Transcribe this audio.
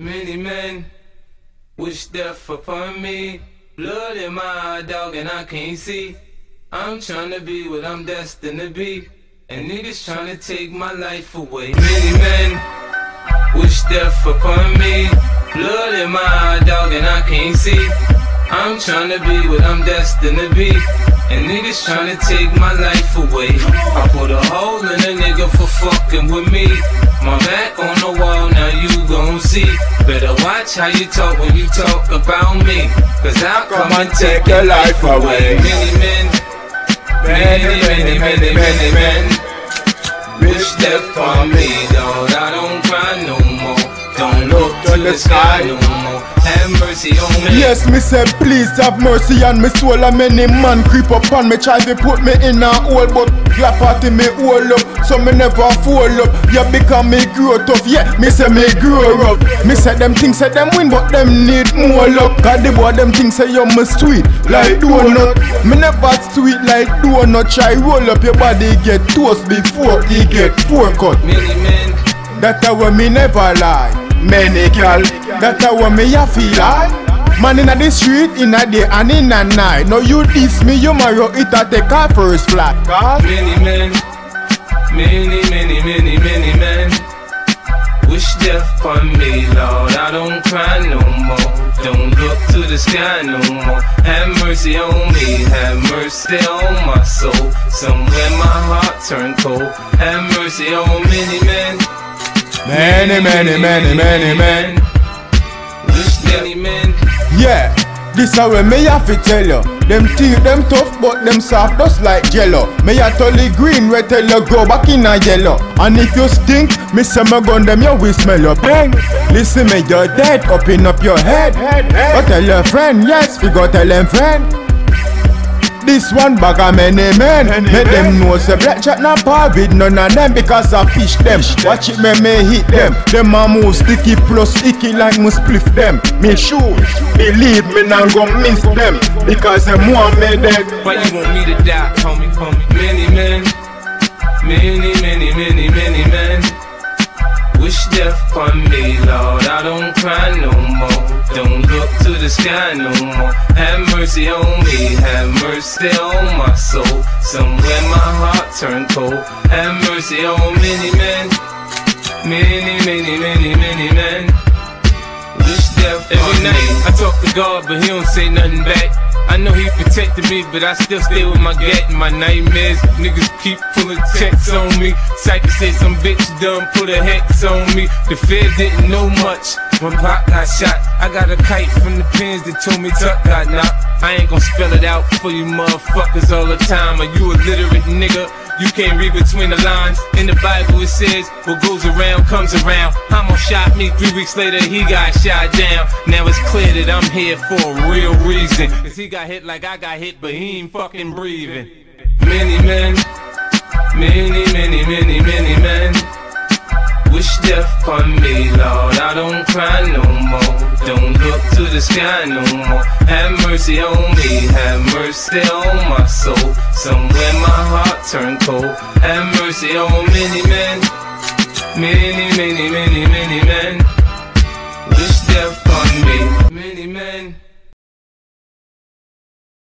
Many men wish death upon me. Blood in my eye, dog, and I can't see. I'm trying to be what I'm destined to be. And niggas trying to take my life away. Many men wish death upon me. Blood in my eye, dog, and I can't see. I'm trying to be what I'm destined to be. And niggas trying to take my life away. I put a hole in a nigga for fucking with me. My back on the wall, now you gon' see. Watch how you talk when you talk about me. Cause I'll come, and take your life away. Many men, many, many, many, many men. Wish death on me, dog. I don't cry no more. Don't look to the sky no more. Mercy on me. Yes, me say please have mercy on me soul. And many man creep up on me Try to put me in a hole But clap at me hole up So me never fall up. Yeah, because me grow tough Yeah, me say me grow up Me say them things say them win But them need more luck. Cause the boy them things say you me sweet Like donut. Me never sweet like donut. Try roll up your body Get toast before he get four cut. Many men, That's how me never lie. Many girl, that's how me a feel like. Man inna the street, inna day and inna night. Now you diss me, you marry it a take a first flat. Many men, many, many, many, many men. Wish death upon me, Lord. I don't cry no more. Don't look to the sky no more. Have mercy on me, have mercy on my soul. Somewhere my heart turned cold. Have mercy on many men. many, many, many, many men. Men. Yeah, this how way me have to tell you. Them teeth them tough, but them soft just like jello. Me a totally green, we tell you go back in a yellow. And if you stink, me say me gun them you will smell your bang. Listen me, you're dead, open up your head. Go tell your friend, yes, we go tell them friend. This one bag of many men. Make them know say black chat not par with none of them Because I fish them. Watch it me me hit them. Them a move sticky plus icky like me spliff them. Me sure Believe me not gon' miss them Because them want me dead. But you want me to die, homie, homie? Don't look to the sky no more. Have mercy on me, have mercy on my soul. Somewhere my heart turned cold. Have mercy on many men, many, many, many, many men. Wish death Every night I talk to God, but He don't say nothing back. I know He protected me, but I still stay with my gat and my nightmares. Niggas keep pulling checks on me. Cypher said some bitch done put a hex on me. The Fed didn't know much when Pop got shot. I got a kite from the pins that told me Tuck got knocked. I ain't gon' spell it out for you motherfuckers all the time. Are you illiterate nigga? You can't read between the lines. In the Bible it says, what goes around comes around. Hamo shot me three weeks later, he got shot down. Now it's clear that I'm here for a real reason. Cause he got hit like I got hit, but he ain't fucking breathing. Many men, many, many, many, many men. Wish death upon me, Lord. I don't cry no more. Don't look to the sky no more. Have mercy on me, have mercy on my soul. Somewhere my turned cold. Have mercy on many men, many, many, many,